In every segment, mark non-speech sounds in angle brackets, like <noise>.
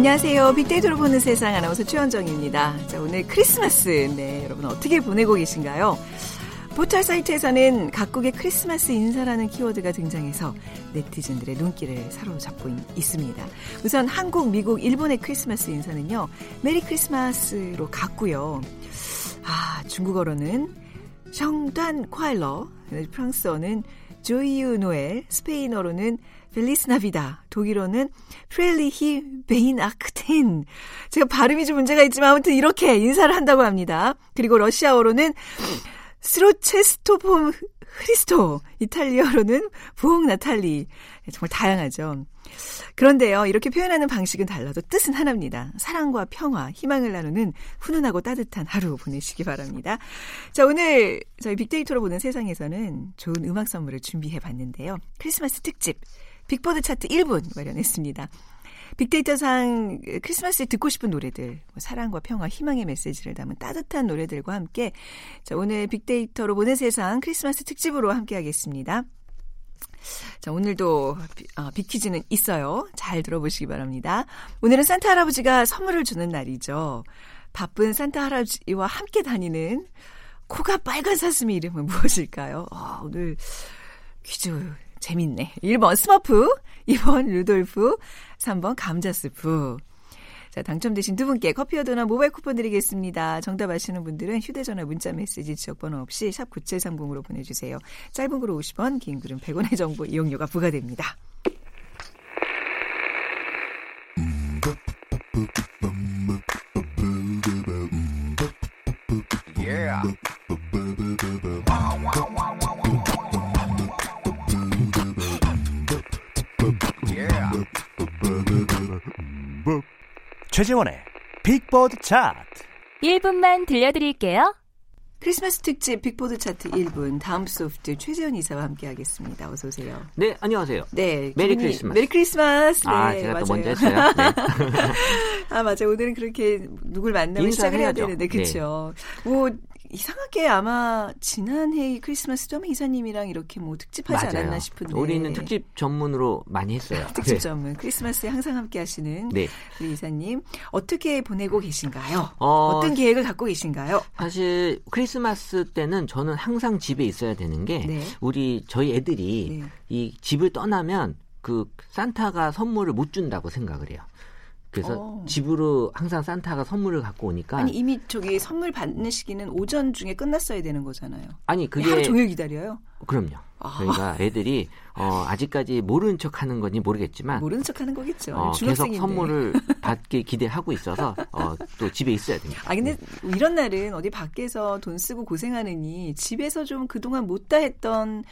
안녕하세요. 빅데이터로 보는 세상 아나운서 최원정입니다. 자, 오늘 크리스마스. 네, 여러분 어떻게 보내고 계신가요? 포털 사이트에서는 각국의 크리스마스 인사라는 키워드가 등장해서 네티즌들의 눈길을 사로잡고 있습니다. 우선 한국, 미국, 일본의 크리스마스 인사는요. Merry Christmas로 같고요. 아, 중국어로는 圣诞快乐, 프랑스어는 Joyeux Noël, 스페인어로는 벨리스 나비다, 독일어는 프렐리히 베인 아크텐. 제가 발음이 좀 문제가 있지만 아무튼 이렇게 인사를 한다고 합니다. 그리고 러시아어로는 스로체스토폼 크리스토, 이탈리아로는 부엌 나탈리. 정말 다양하죠. 그런데요, 이렇게 표현하는 방식은 달라도 뜻은 하나입니다. 사랑과 평화, 희망을 나누는 훈훈하고 따뜻한 하루 보내시기 바랍니다. 자, 오늘 저희 빅데이터로 보는 세상에서는 좋은 음악 선물을 준비해 봤는데요. 크리스마스 특집, 빅보드 차트 1분 마련했습니다. 빅데이터상 크리스마스에 듣고 싶은 노래들, 뭐 사랑과 평화, 희망의 메시지를 담은 따뜻한 노래들과 함께 자, 오늘 빅데이터로 보는 세상 크리스마스 특집으로 함께 하겠습니다. 자, 오늘도 어, 빅퀴즈는 있어요. 잘 들어보시기 바랍니다. 오늘은 산타 할아버지가 선물을 주는 날이죠. 바쁜 산타 할아버지와 함께 다니는 코가 빨간 사슴의 이름은 무엇일까요? 어, 오늘 퀴즈 재밌네. 1번 스머프, 2번 루돌프, 3번 감자스프. 자, 당첨되신 두 분께 커피와 도넛 모바일 쿠폰 드리겠습니다. 정답 아시는 분들은 휴대전화 문자 메시지 지역번호 없이 샵 9730으로 보내주세요. 짧은 글은 50원, 긴 글은 100원의 정보 이용료가 부과됩니다. 최재원의 빅보드 차트 1분만 들려드릴게요. 크리스마스 특집 빅보드 차트 1부는 다음 소프트 최재원 이사와 함께 하겠습니다. 어서 오세요. 네, 안녕하세요. 네. Merry Christmas. Merry Christmas. 아, 네, 제가 맞아요. 또 먼저 했어요. 네. <laughs> 아, 맞아 요. 오늘은 그렇게 누굴 만나면 시작을 해야. 되는데, 그쵸. 뭐, 이상하게 아마 지난해 크리스마스도 아마 이사님이랑 이렇게 뭐 특집하지 맞아요. 않았나 싶은데. 우리는 특집 전문으로 많이 했어요. <laughs> 특집 네. 전문 크리스마스에 항상 함께 하시는 네. 우리 이사님 어떻게 보내고 계신가요? 어, 어, 떤 계획을 갖고 계신가요? 사실 크리스마스 때는 저는 항상 집에 있어야 되는 게 네. 우리 저희 애들이 네. 이 집을 떠나면 그 산타가 선물을 못 준다고 생각을 해요. 그래서 어. 집으로 항상 산타가 선물을 갖고 오니까 아니 이미 저기 선물 받는 시기는 오전 중에 끝났어야 되는 거잖아요. 아니 그게 하루 종일 기다려요. 그럼요. 아. 저희가 애들이 어, 아직까지 모르는 척하는 건지 모르겠지만 모르는 척하는 거겠죠. 어, 계속. 선물을 <laughs> 받길 기대하고 있어서 어, 또 집에 있어야 됩니다. 아 근데 이런 날은 어디 밖에서 돈 쓰고 고생하느니 집에서 좀 그동안 못다 했던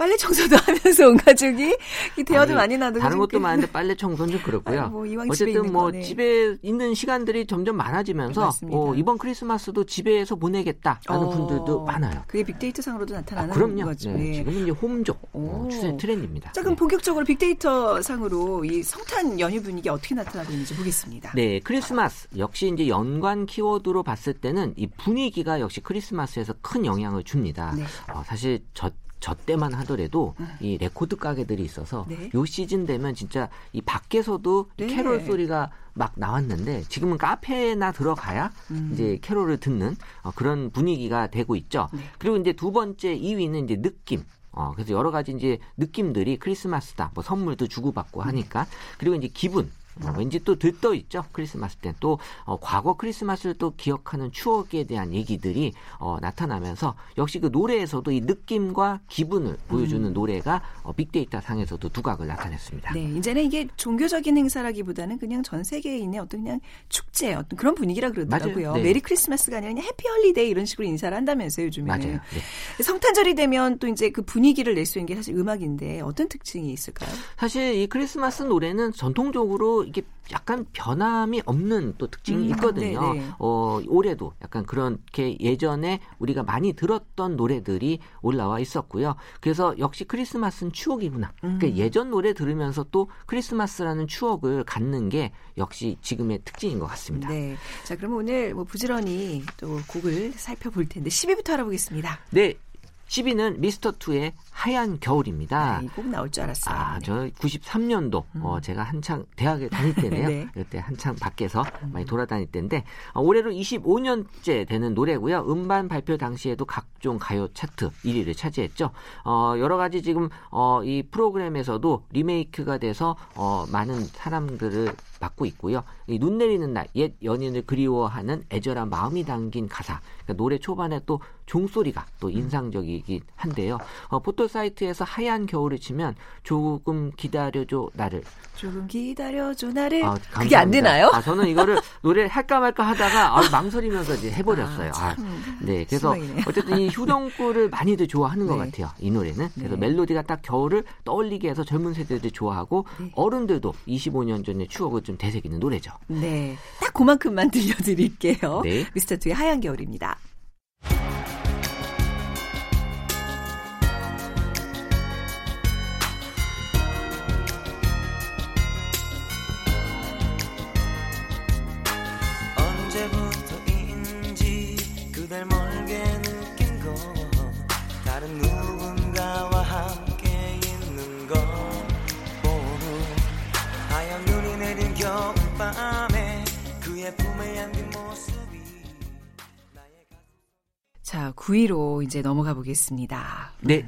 빨래 청소도 <laughs> 하면서 온 가족이 이 대화도 아니, 많이 나누고 다른 좀 것도 그- 많은데 빨래 청소는 좀 그렇고요. 아니, 뭐 어쨌든 뭐 거네. 집에 있는 시간들이 점점 많아지면서. 어, 이번 크리스마스도 집에서 보내겠다라는 어, 분들도 많아요. 그게 빅데이터 상으로도 아, 나타나는 그럼요. 거죠. 네, 예. 지금은 이제 홈족 어, 오. 추세 트렌드입니다. 자 그럼 네. 본격적으로 빅데이터 상으로 이 성탄 연휴 분위기 어떻게 나타나고 있는지 보겠습니다. 네, 크리스마스 역시 이제 연관 키워드로 봤을 때는 이 분위기가 역시 크리스마스에서 큰 영향을 줍니다. 네. 어, 사실 저, 저 때만 하더라도 이 레코드 가게들이 있어서 네. 요 시즌 되면 진짜 이 밖에서도 네. 캐롤 소리가 막 나왔는데 지금은 카페나 들어가야 음. 이제 캐롤을 듣는 어, 그런 분위기가 되고 있죠. 네. 그리고 이제 두 번째 2위는 이제 느낌. 어, 그래서 여러 가지 이제 느낌들이 크리스마스다. 뭐 선물도 주고받고 하니까. 그리고 이제 기분. 어, 왠지 또 들떠 있죠. 크리스마스 때 또 어, 과거 크리스마스를 또 기억하는 추억에 대한 얘기들이 어, 나타나면서 역시 그 노래에서도 이 느낌과 기분을 보여주는 노래가 어, 빅데이터 상에서도 두각을 나타냈습니다. 네, 이제는 이게 종교적인 행사라기보다는 그냥 전 세계인의 어떤 그냥 축제, 어떤 그런 분위기라 그러더라고요. 네. Merry Christmas가 아니라 그냥 Happy Holiday 이런 식으로 인사를 한다면서요, 요즘에. 맞아요. 네. 성탄절이 되면 또 이제 그 분위기를 낼 수 있는 게 사실 음악인데 어떤 특징이 있을까요? 사실 이 크리스마스 노래는 전통적으로 이게 약간 변함이 없는 또 특징이 음, 있거든요. 네네. 어, 올해도 약간 그렇게 예전에 우리가 많이 들었던 노래들이 올라와 있었고요. 그래서 역시 크리스마스는 추억이구나. 음. 그러니까 예전 노래 들으면서 또 크리스마스라는 추억을 갖는 게 역시 지금의 특징인 것 같습니다. 네. 자, 그럼 오늘 뭐 부지런히 또 곡을 살펴볼 텐데 10위부터 알아보겠습니다. 네. 10위는 미스터 투의 하얀 겨울입니다. 아, 이곡 나올 줄 알았어요. 아, 저 93년도 어, 제가 한창 대학에 다닐 때네요. <laughs> 네. 그때 한창 밖에서 많이 돌아다닐 때인데 어, 올해로 25년째 되는 노래고요. 음반 발표 당시에도 각종 가요 차트 1위를 차지했죠. 어, 여러 가지 지금 어, 이 프로그램에서도 리메이크가 돼서 어, 많은 사람들을 받고 있고요. 이눈 내리는 날 옛 연인을 그리워하는 애절한 마음이 담긴 가사. 그러니까 노래 초반에 또 종소리가 또 인상적이긴 한데요. 어, 포털 사이트에서 하얀 겨울을 치면 조금 기다려줘 나를. 조금 기다려줘 나를. 아, 네. 그게 안. 되나요? 아, 저는 이거를 <laughs> 노래를 할까 말까 하다가 아, 망설이면서 이제 해버렸어요. 아, 아, 참 네, 그래서 실망이네요. 어쨌든 이 휴령구를 많이들 좋아하는 것 네. 같아요. 이 노래는. 그래서 네. 멜로디가 딱 겨울을 떠올리게 해서 젊은 세대들이 좋아하고 네. 어른들도 25년 전의 추억을 좀 되새기는 노래죠. 네. 딱 그만큼만 <laughs> 들려드릴게요. 네. 미스터 투의 하얀 겨울입니다. 자, 9위로 이제 넘어가 보겠습니다. 네.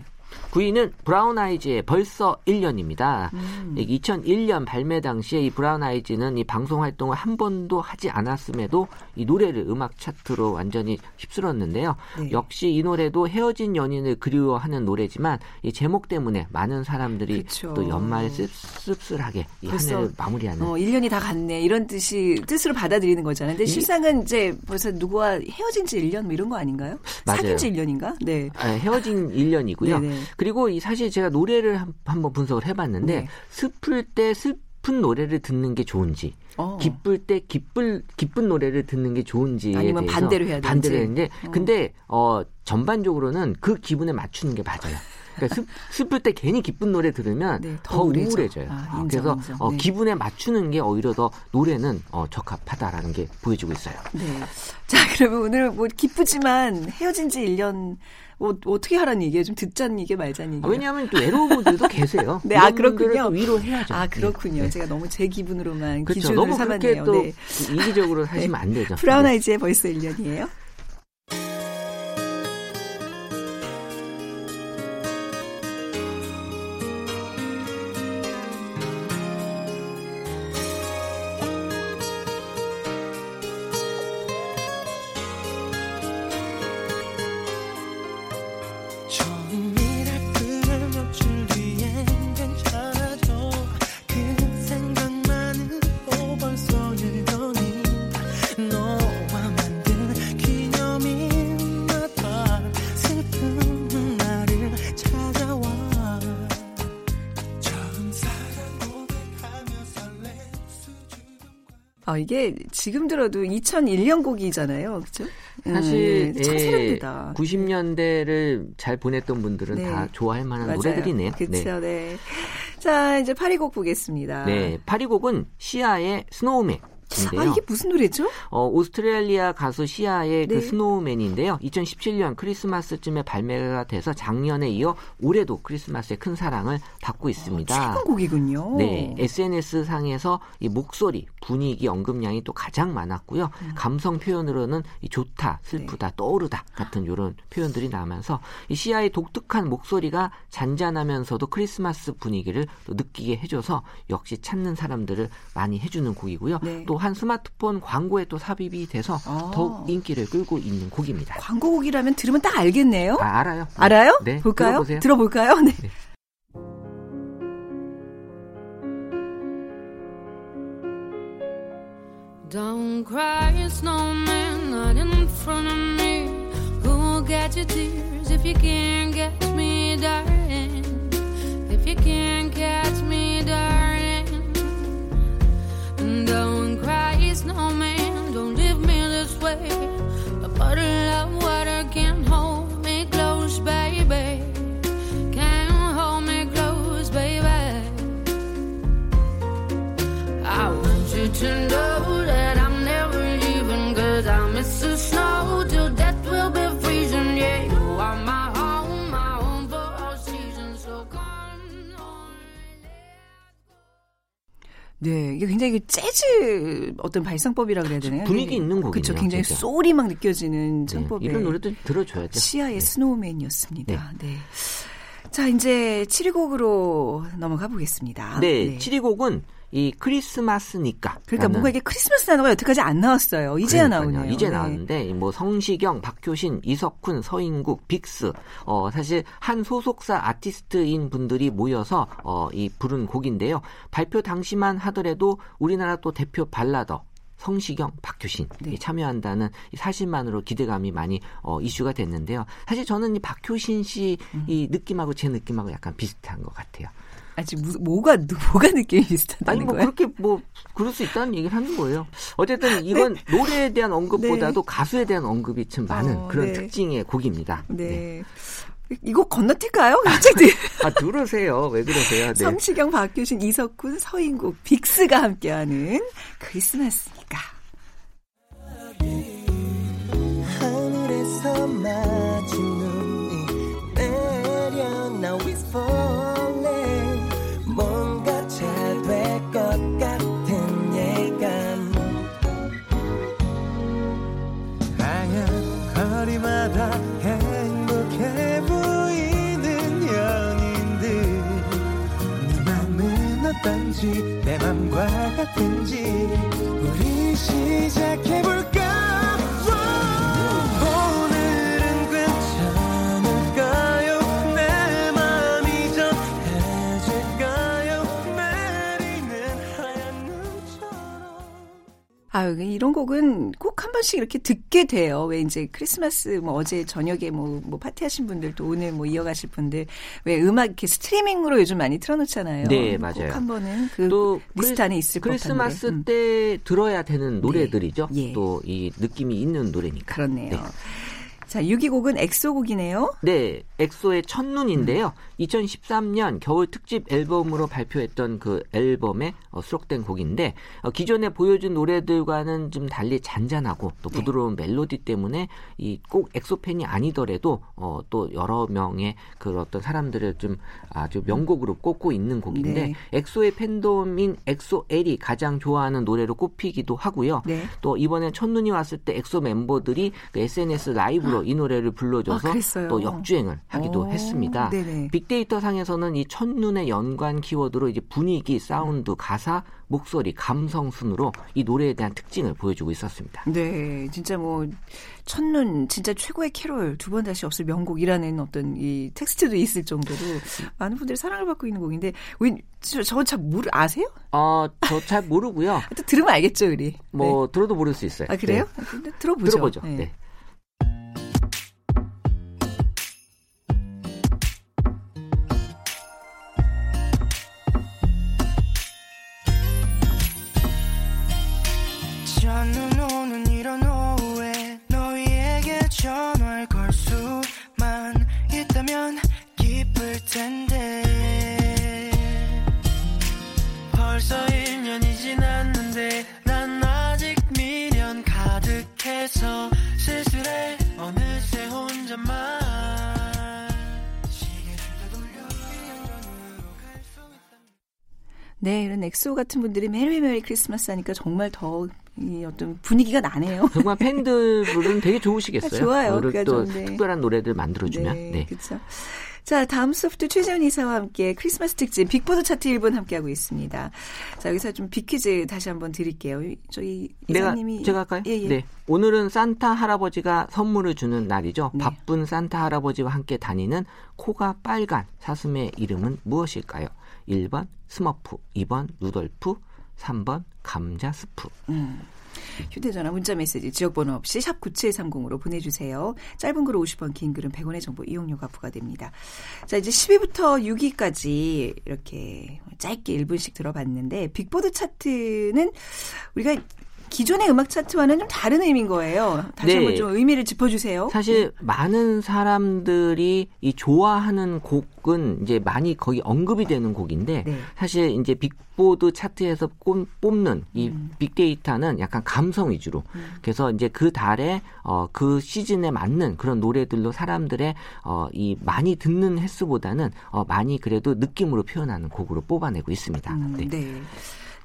9위는 브라운 아이즈의 벌써 1년입니다. 음. 2001년 발매 당시에 이 브라운 아이즈는 이 방송 활동을 한 번도 하지 않았음에도 이 노래를 음악 차트로 완전히 휩쓸었는데요. 네. 역시 이 노래도 헤어진 연인을 그리워하는 노래지만 이 제목 때문에 많은 사람들이 그쵸. 또 연말 씁쓸하게 이 한 해를 마무리하는 어, 1년이 다 갔네. 이런 뜻이, 뜻으로 받아들이는 거잖아요. 근데 이- 실상은 이제 벌써 누구와 헤어진 지 1년 뭐 이런 거 아닌가요? 맞아요. 사귄 지 1년인가? 네. 아, 헤어진 1년이고요. 네네. 그리고 이 사실 제가 노래를 한, 한번 분석을 해봤는데 네. 슬플 때 슬픈 노래를 듣는 게 좋은지 어. 기쁠 때 기쁠 기쁜 노래를 듣는 게 좋은지에 아니면 반대로 해야 되는지. 반대로 했는데 어. 근데 어 전반적으로는 그 기분에 맞추는 게 맞아요. 그러니까 슬, <laughs> 슬플 때 괜히 기쁜 노래 들으면 네, 더 더 우울해져. 우울해져요. 아, 어, 인정, 그래서 인정. 어, 네. 기분에 맞추는 게 오히려 더 노래는 어, 적합하다라는 게 보여지고 있어요. 네. 자, 그러면 오늘 뭐 기쁘지만 헤어진 지 1년 뭐 어떻게 하라는 얘기예요? 좀 듣자는 얘기 말자는 아, 얘기예요? 왜냐하면 또 외로운 분들도 계세요. <laughs> 네, 아, 그렇군요. 또 위로해야죠. 아, 그렇군요. 네. 제가 너무 제 기분으로만 그렇죠. 기준을 너무 삼았네요. 또 네. 이기적으로 하시면 안 되죠. 브라운 네. 아이즈의 벌써 1년이에요. 어, 이게 지금 들어도 2001년 곡이잖아요. 그렇죠? 사실 참 예, 세련되다. 90년대를 잘 보냈던 분들은 네. 다 좋아할 만한 맞아요. 노래들이네요. 그렇죠. 네. 자, 이제 8위곡 보겠습니다. 네. 8위 곡은 시아의 Snowman인데요. 아, 이게 무슨 노래죠? 어, 오스트레일리아 가수 시아의 네. 그 Snowman인데요. 2017년 크리스마스쯤에 발매가 돼서 작년에 이어 올해도 크리스마스의 큰 사랑을 받고 있습니다. 최근 곡이군요. 네, SNS 상에서 이 목소리, 분위기 언급량이 또 가장 많았고요. 음. 감성 표현으로는 이 좋다, 슬프다, 네. 떠오르다 같은 이런 표현들이 나면서 이 시아의 독특한 목소리가 잔잔하면서도 크리스마스 분위기를 또 느끼게 해줘서 역시 찾는 사람들을 많이 해주는 곡이고요. 네. 또한 스마트폰 광고에 또 삽입이 돼서 아. 더욱 인기를 끌고 있는 곡입니다. 광고 곡이라면 들으면 딱 알겠네요. 아, 알아요? 네. 알아요? 네, 볼까요? 들어보세요. 들어볼까요? 네. 네. Don't cry, snowman, not in front of me. Who'll get your tears if you can't catch me, darling? If you can't catch me, darling. Don't 네, 이게 굉장히 그 재즈 어떤 발성법이라 그래야 되나요? 분위기 있는 곡이네요, 그렇죠. 굉장히 진짜. 소울이 막 느껴지는 네, 창법에 이런 노래도 들어줘야죠. 시아의 네. Snowman이었습니다. 네. 자, 이제 7위 곡으로 넘어가 보겠습니다. 네, 7위 곡은 이 크리스마스니까. 그러니까 뭔가 이게 크리스마스 단어가 여태까지 안 나왔어요. 이제야 그러니까요. 나오네요. 이제 네. 나왔는데 뭐 성시경, 박효신, 이석훈, 서인국, 빅스 어 사실 한 소속사 아티스트인 분들이 모여서 어이 부른 곡인데요. 발표 당시만 하더라도 우리나라 또 대표 발라더 성시경, 박효신 네. 이 참여한다는 이 사실만으로 기대감이 많이 어, 이슈가 됐는데요. 사실 저는 이 박효신 씨이 음. 느낌하고 제 느낌하고 약간 비슷한 것 같아요. 아직 무- 뭐가 뭐가 느낌이 비슷하다는 아니 뭐 거예요? 그렇게 뭐 그럴 수 있다는 얘기를 하는 거예요. 어쨌든 <laughs> 이건 노래에 대한 언급보다도 가수에 대한 언급이 참 많은 어, 그런 네. 특징의 곡입니다. 네. 이거 건너뛸까요? 갑자기 <laughs> 아 들으세요. 왜 그러세요? 네. 성시경, 박효신, 이석훈, 서인국, 빅스가 함께하는 크리스마스니까. 하늘에서 마주 눈이 내려 Now it's falling 어떤지 내 맘과 같은지 아유, 이런 곡은 꼭 한 번씩 이렇게 듣게 돼요. 왜 이제 크리스마스 뭐 어제 저녁에 뭐, 뭐 파티하신 분들도 오늘 뭐 이어가실 분들 왜 음악 이렇게 스트리밍으로 요즘 많이 틀어놓잖아요. 네, 맞아요. 꼭 한 번은 그 또 리스트 안에 있을 크리스마스. 음. 때 들어야 되는 노래들이죠. 예. 또 이 느낌이 있는 노래니까. 그렇네요. 네. 자, 6위 곡은 엑소 곡이네요. 네, 엑소의 첫눈인데요. 음. 2013년 겨울 특집 앨범으로 발표했던 그 앨범에 어, 수록된 곡인데 어, 기존에 보여준 노래들과는 좀 달리 잔잔하고 또 네. 부드러운 멜로디 때문에 이 꼭 엑소 팬이 아니더라도 어, 또 여러 명의 그 어떤 사람들을 좀 아주 명곡으로 꼽고 있는 곡인데 네. 엑소의 팬덤인 엑소엘이 가장 좋아하는 노래로 꼽히기도 하고요. 네. 또 이번에 첫눈이 왔을 때 엑소 멤버들이 그 SNS 라이브로 이 노래를 불러줘서 아? 또 역주행을 하기도 오, 했습니다. 네네. 빅데이터 상에서는 이 첫눈의 연관 키워드로 이제 분위기, 사운드, 가사, 목소리, 감성 순으로 이 노래에 대한 특징을 보여주고 있었습니다. 네, 진짜 뭐 첫눈 진짜 최고의 캐롤 두 번 다시 없을 명곡이라는 어떤 이 텍스트도 있을 정도로 많은 분들이 사랑을 받고 있는 곡인데 저잘 모르 아세요? 어, 저 잘 모르고요. <laughs> 또 들으면 알겠죠, 우리. 뭐 들어도 모를 수 있어요. 네. 아 그래요? 네. 근데 들어보죠. 들어보죠. 네. 네. 엑소 같은 분들이 Merry Merry Christmas 하니까 정말 더 이 어떤 분위기가 나네요. 정말 팬들은 되게 좋으시겠어요. <laughs> 아, 좋아요. 그러니까 또 좀, 네. 특별한 노래들 만들어주면. 네, 네. 그렇죠. 자, 다음소프트 최재훈 이사와 함께 크리스마스 특집 빅보드 차트 1분 함께하고 있습니다. 자, 여기서 좀 빅퀴즈 다시 한번 드릴게요. 저희 내가 이사님이 제가 할까요? 예, 예. 네. 오늘은 산타 할아버지가 선물을 주는 날이죠. 네. 바쁜 산타 할아버지와 함께 다니는 코가 빨간 사슴의 이름은 무엇일까요? 1번 스머프, 2번 루돌프, 3번 감자 스프. 휴대전화 문자 메시지 지역번호 없이 샵 9730으로 보내주세요. 짧은 글은 50원, 긴 글은 100원의 정보 이용료가 부과됩니다. 자, 이제 10위부터 6위까지 이렇게 짧게 1분씩 들어봤는데 빅보드 차트는 우리가 기존의 음악 차트와는 좀 다른 의미인 거예요. 다시 네. 한번 좀 의미를 짚어주세요. 사실 많은 사람들이 이 좋아하는 곡은 이제 많이 거의 언급이 되는 곡인데 네. 사실 이제 빅보드 차트에서 꼽- 뽑는 이 음. 빅데이터는 약간 감성 위주로 그래서 이제 그 달에 어, 그 시즌에 맞는 그런 노래들로 사람들의 어, 이 많이 듣는 횟수보다는 어, 많이 그래도 느낌으로 표현하는 곡으로 뽑아내고 있습니다. 음, 네. 네.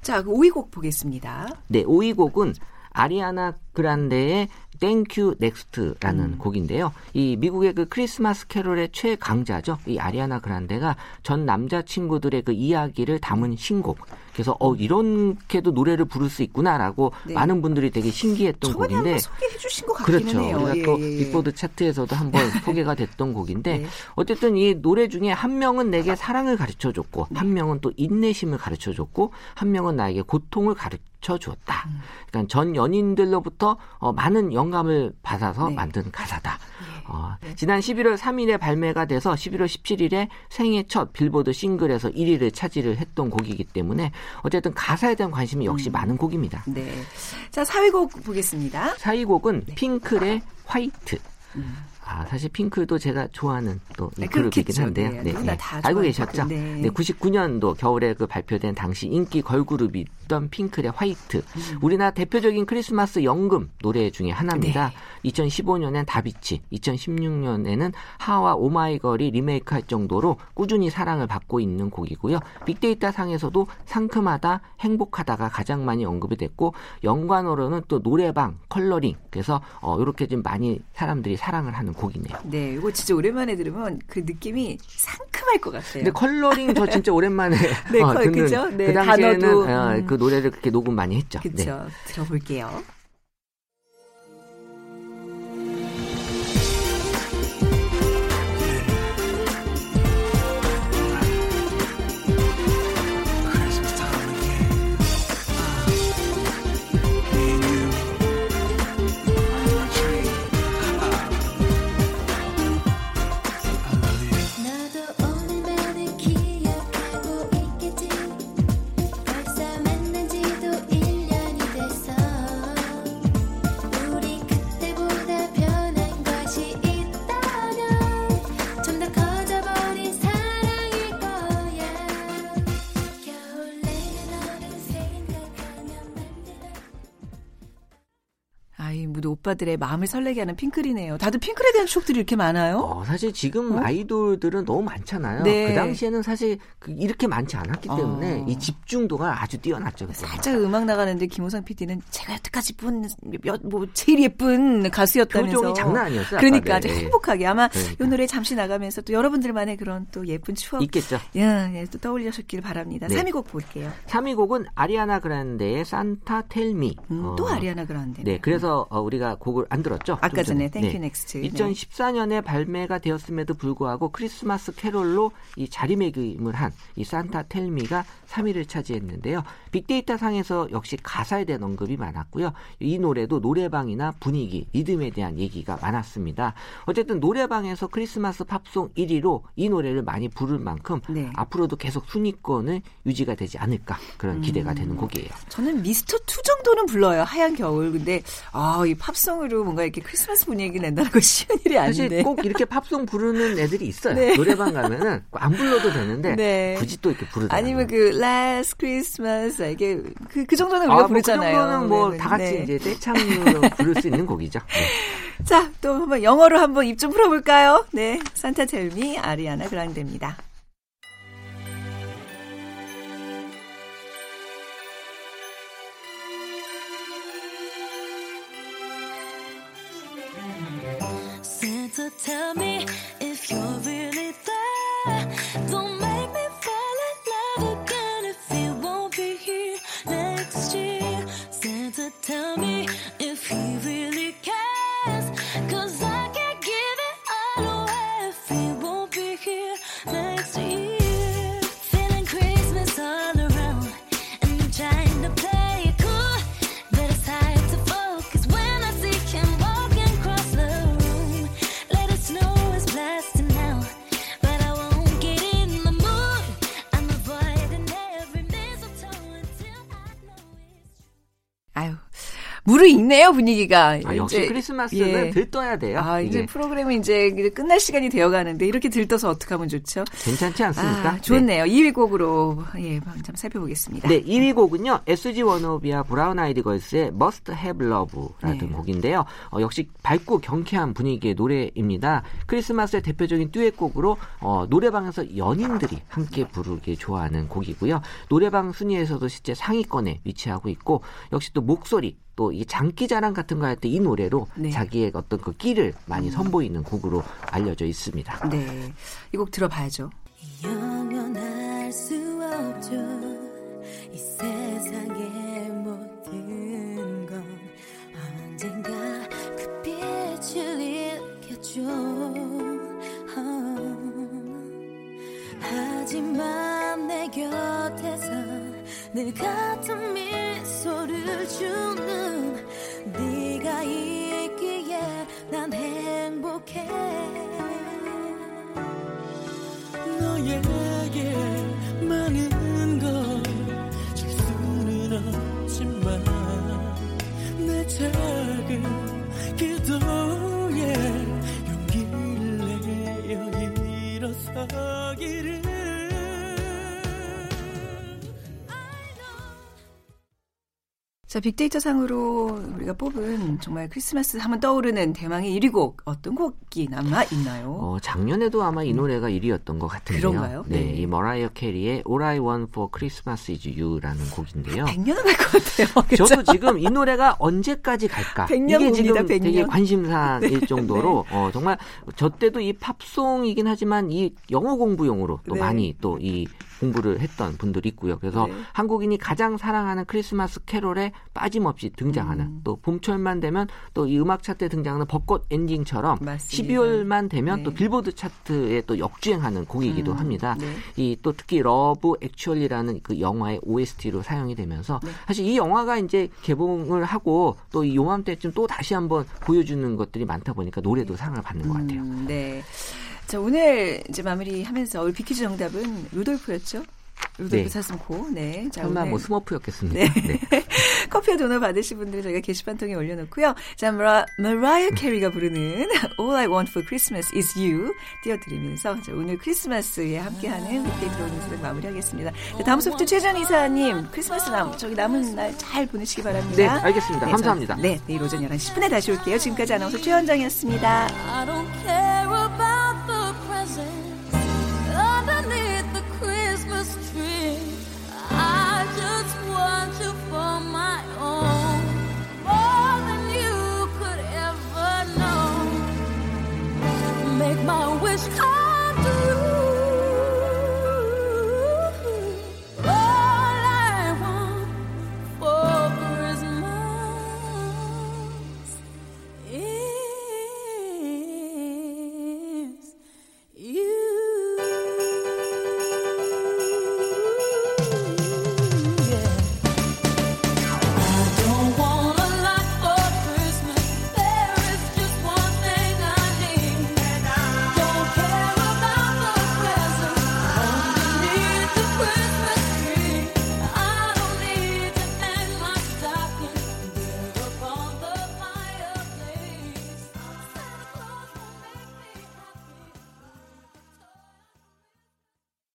자, 그 5위 곡 보겠습니다. 네, 5위 곡은 아리아나 그란데의 Thank You Next라는 음. 곡인데요. 이 미국의 그 크리스마스 캐롤의 최강자죠. 이 아리아나 그란데가 전 남자친구들의 그 이야기를 담은 신곡. 그래서 어 이렇게도 노래를 부를 수 있구나라고 네. 많은 분들이 되게 신기했던 곡인데 소개해 주신 것 같기는 그렇죠. 해요. 우리가 예, 또 예, 예. 빅보드 차트에서도 한번 <laughs> 소개가 됐던 곡인데 네. 어쨌든 이 노래 중에 한 명은 내게 사랑을 가르쳐 줬고 네. 한 명은 또 인내심을 가르쳐 줬고 한 명은 나에게 고통을 가르쳐 주었다. 음. 그러니까 전 연인들로부터 어, 많은 영 감을 받아서 네. 만든 가사다. 예. 어, 지난 11월 3일에 발매가 돼서 11월 17일에 생애 첫 빌보드 싱글에서 1위를 차지를 했던 곡이기 때문에 어쨌든 가사에 대한 관심이 역시 음. 많은 곡입니다. 네. 자, 4위 곡 보겠습니다. 4위 곡은 네. 핑클의 화이트. 아, 사실 핑클도 제가 좋아하는 또 음. 네, 그룹이긴. 한데요. 네, 누구나 다 알고 계셨죠? 곡. 네. 네. 99년도 겨울에 그 발표된 당시 인기 걸그룹이던 핑클의 화이트. 음. 우리나라 대표적인 크리스마스 연금 노래 중에 하나입니다. 2015년엔 다비치, 2016년에는 하와 오마이걸이 리메이크할 정도로 꾸준히 사랑을 받고 있는 곡이고요. 빅데이터 상에서도 상큼하다, 행복하다가 가장 많이 언급이 됐고 연관어로는 또 노래방, 컬러링 그래서 어, 이렇게 좀 많이 사람들이 사랑을 하는 곡이네요. 네, 이거 진짜 오랜만에 들으면 그 느낌이 상큼할 것 같아요. 근데 컬러링 저 진짜 오랜만에 <laughs> 네, 어, 컬- 듣는 그죠? 네, 그 당시에는 단어도, 어, 음. 그 노래를 그렇게 녹음 많이 했죠. 네. 그렇죠. 들어볼게요. 오빠들의 마음을 설레게 하는 핑클이네요. 다들 핑클에 대한 추억들이 이렇게 많아요? 어, 사실 지금 어? 아이돌들은 너무 많잖아요. 네. 그 당시에는 사실 그 이렇게 많지 않았기 때문에 어. 이 집중도가 아주 뛰어났죠. 살짝 음악 나가는데 김호상 PD는 제가 여태까지 본 몇, 뭐 제일 예쁜 가수였다면서 표정이 장난 아니었어요. 그러니까. 아주 네. 행복하게 아마 그러니까. 이 노래 잠시 나가면서 또 여러분들만의 그런 또 예쁜 추억 있겠죠. 예, 예, 또 떠올리셨길 바랍니다. 네. 3위 곡 볼게요. 3위 곡은 아리아나 그란데의 산타 텔미. 음, 또 아리아나 그란데. 네, 그래서 어, 우리가 곡을 안 들었죠. 아까 좀 전에 You 네. Next. 네. 2014년에 발매가 되었음에도 불구하고 크리스마스 캐롤로 이 자리매김을 한 이 Santa Tell Me가 3위를 차지했는데요. 빅데이터 상에서 역시 가사에 대한 언급이 많았고요. 이 노래도 노래방이나 분위기, 리듬에 대한 얘기가 많았습니다. 어쨌든 노래방에서 크리스마스 팝송 1위로 이 노래를 많이 부를 만큼 네. 앞으로도 계속 순위권은 유지가 되지 않을까 그런 기대가 되는 곡이에요. 저는 미스터 투 정도는 불러요. 하얀 겨울. 근데 아, 이 팝송으로 뭔가 이렇게 크리스마스 분위기 낸다는 거 쉬운 일이 사실 아닌데. 꼭 이렇게 팝송 부르는 애들이 있어요. 네. 노래방 가면은 안 불러도 되는데 네. 굳이 또 이렇게 부르잖아요. 아니면 그 Last Christmas 이게 그, 그 정도는 우리가 아, 부르잖아요. 뭐 그 정도는 뭐 네, 다 같이 네. 이제 떼창으로 <laughs> 부를 수 있는 곡이죠. 네. 자, 또 한번 영어로 한번 입 좀 풀어볼까요? 네, 산타 텔미 아리아나 그란데입니다. Tell me 무르익네요 분위기가. 아, 역시 이제, 크리스마스는 예. 들떠야 돼요. 아, 이제 이게 프로그램이 이제 끝날 시간이 되어 가는데 이렇게 들떠서 어떻게 하면 좋죠? 괜찮지 않습니까? 아, 좋네요. 2위 곡으로 예, 한번 살펴보겠습니다. 네, 2위 곡은요. SG 워너비와 브라운 아이드 걸스의 Must Have Love라는 네. 곡인데요. 어, 역시 밝고 경쾌한 분위기의 노래입니다. 크리스마스의 대표적인 듀엣곡으로 어, 노래방에서 연인들이 함께 부르기 좋아하는 곡이고요. 노래방 순위에서도 실제 상위권에 위치하고 있고 역시 또 목소리 또 이 장기 자랑 같은 거 할 때 이 노래로 네. 자기의 어떤 그 끼를 많이 선보이는 곡으로 알려져 있습니다. 네. 이 곡 들어봐야죠. 영원할 수 없죠 이 세상의 모든 건 언젠가 그 빛을 잃겠죠 어. 하지만 내 곁에서 늘 같은 미소를 주는 네가 있기에 난 행복해. 너에게 많은 걸줄 수는 없지만 내 작은 기도에 용기를 내어 일어서 자, 빅데이터 상으로 우리가 뽑은 정말 크리스마스 하면 떠오르는 대망의 1위 곡 어떤 곡이 남아 있나요? 어, 작년에도 아마 이 노래가 1위였던 것 같은데요. 그런가요? 네, 네. 이 머라이어 캐리의 All I Want for Christmas Is You라는 곡인데요. 100년은 갈것 같아요. <laughs> 그죠? 저도 지금 이 노래가 언제까지 갈까? <laughs> 100년 이게 지금 봅니다, 100년. 되게 관심사일 <laughs> 정도로 어, 정말 저 때도 이 팝송이긴 하지만 이 영어 공부용으로 또 네. 많이 또 이 공부를 했던 분들이 있고요. 그래서 네. 한국인이 가장 사랑하는 크리스마스 캐롤에 빠짐없이 등장하는 음. 또 봄철만 되면 또 이 음악 차트에 등장하는 벚꽃 엔딩처럼 맞습니다. 12월만 되면 네. 또 빌보드 차트에 또 역주행하는 곡이기도 음, 합니다. 네. 이 또 특히 Love Actually라는 그 영화의 OST로 사용이 되면서 네. 사실 이 영화가 이제 개봉을 하고 또 이 요맘때쯤 또 다시 한번 보여주는 것들이 많다 보니까 노래도 사랑을 받는 것 같아요. 음, 네. 자, 오늘 이제 마무리하면서 우리 빅퀴즈 정답은 루돌프였죠? 루돌프 네. 사슴코. 네. 자, 설마 오늘 뭐 스머프였겠습니까? 네. 네. <laughs> 커피와 도넛 받으신 분들 저희가 게시판 통에 올려놓고요. 자, 머라, 머라이어 캐리가 부르는 All I Want for Christmas is You 띄워드리면서 자, 오늘 크리스마스에 함께하는 빅데이터로 보는 세상 마무리하겠습니다. 자, 다음소프트 최재원 이사님 크리스마스 남 저기 남은 날 잘 보내시기 바랍니다. 네, 알겠습니다. 감사합니다. 저- 네, 내일 오전 11시 10분에 다시 올게요. 지금까지 아나운서 최현정이었습니다. I don't care